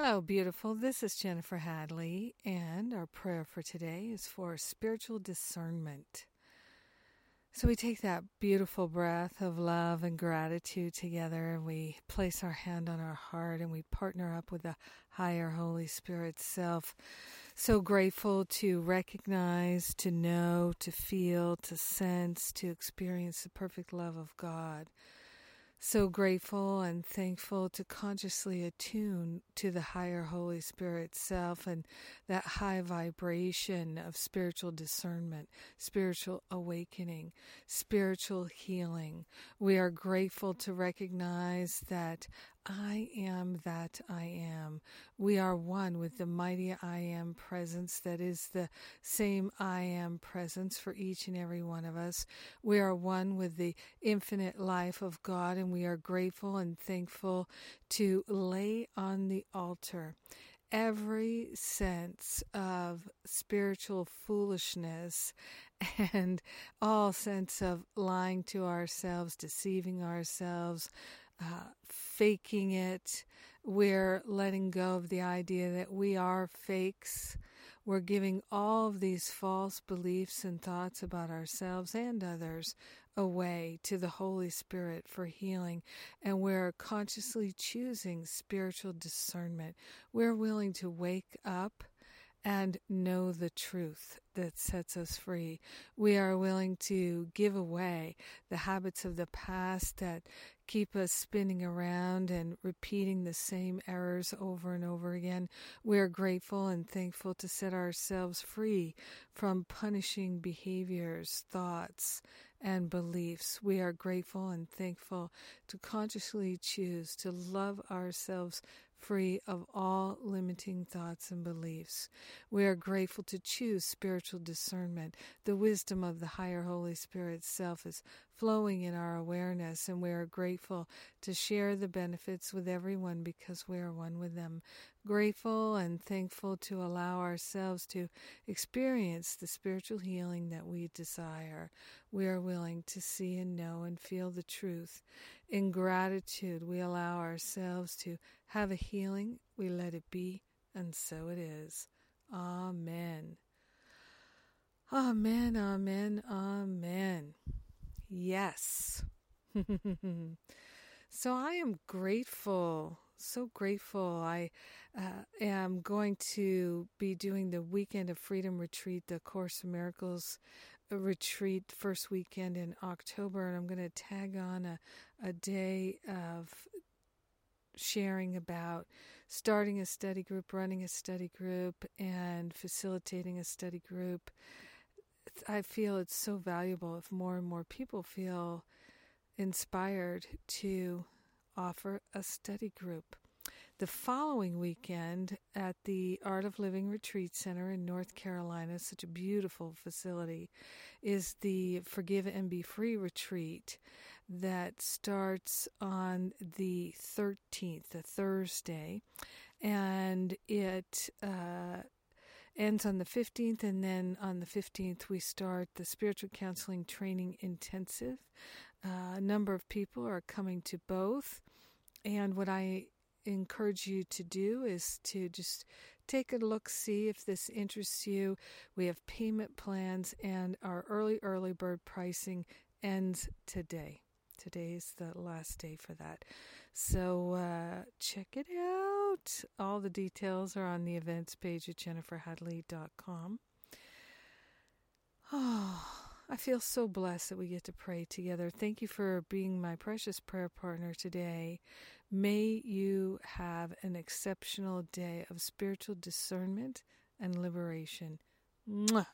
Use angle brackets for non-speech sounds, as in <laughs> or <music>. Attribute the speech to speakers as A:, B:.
A: Hello, beautiful. This is Jennifer Hadley, and our prayer for today is for spiritual discernment. So we take that beautiful breath of love and gratitude together, and we place our hand on our heart and we partner up with the higher Holy Spirit self. So grateful to recognize, to know, to feel, to sense, to experience the perfect love of God so grateful and thankful to consciously attune to the higher Holy Spirit self and that high vibration of spiritual discernment, spiritual awakening, spiritual healing. We are grateful to recognize that I am that I am. We are one with the mighty I am presence that is the same I am presence for each and every one of us. We are one with the infinite life of God, and we are grateful and thankful to lay on the altar every sense of spiritual foolishness <laughs> and all sense of lying to ourselves, deceiving ourselves, uh, faking it. We're letting go of the idea that we are fakes. We're giving all of these false beliefs and thoughts about ourselves and others away to the Holy Spirit for healing. And we're consciously choosing spiritual discernment. We're willing to wake up and know the truth that sets us free. We are willing to give away the habits of the past that keep us spinning around and repeating the same errors over and over again. We are grateful and thankful to set ourselves free from punishing behaviors, thoughts, and beliefs. We are grateful and thankful to consciously choose to love ourselves free of all limiting thoughts and beliefs. We are grateful to choose spiritual discernment. The wisdom of the higher Holy Spirit self is flowing in our awareness, and we are grateful to share the benefits with everyone because we are one with them. Grateful and thankful to allow ourselves to experience the spiritual healing that we desire. We are willing to see and know and feel the truth. In gratitude, we allow ourselves to have a healing. We let it be, and so it is. Amen. Amen, amen, amen. Yes. <laughs> so I am grateful, so grateful. I uh, am going to be doing the Weekend of Freedom retreat, the Course of Miracles uh, retreat, first weekend in October, and I'm going to tag on a, a day of sharing about starting a study group, running a study group, and facilitating a study group I feel it's so valuable if more and more people feel inspired to offer a study group. The following weekend at the Art of Living Retreat Center in North Carolina, such a beautiful facility, is the Forgive and Be Free retreat that starts on the 13th, a Thursday, and it uh, ends on the 15th, and then on the 15th, we start the Spiritual Counseling Training Intensive. Uh, a number of people are coming to both, and what I encourage you to do is to just take a look, see if this interests you. We have payment plans, and our early, early bird pricing ends today. Today is the last day for that. So uh, check it out. All the details are on the events page at jenniferhadley.com. Oh, <sighs> I feel so blessed that we get to pray together. Thank you for being my precious prayer partner today. May you have an exceptional day of spiritual discernment and liberation. Mwah.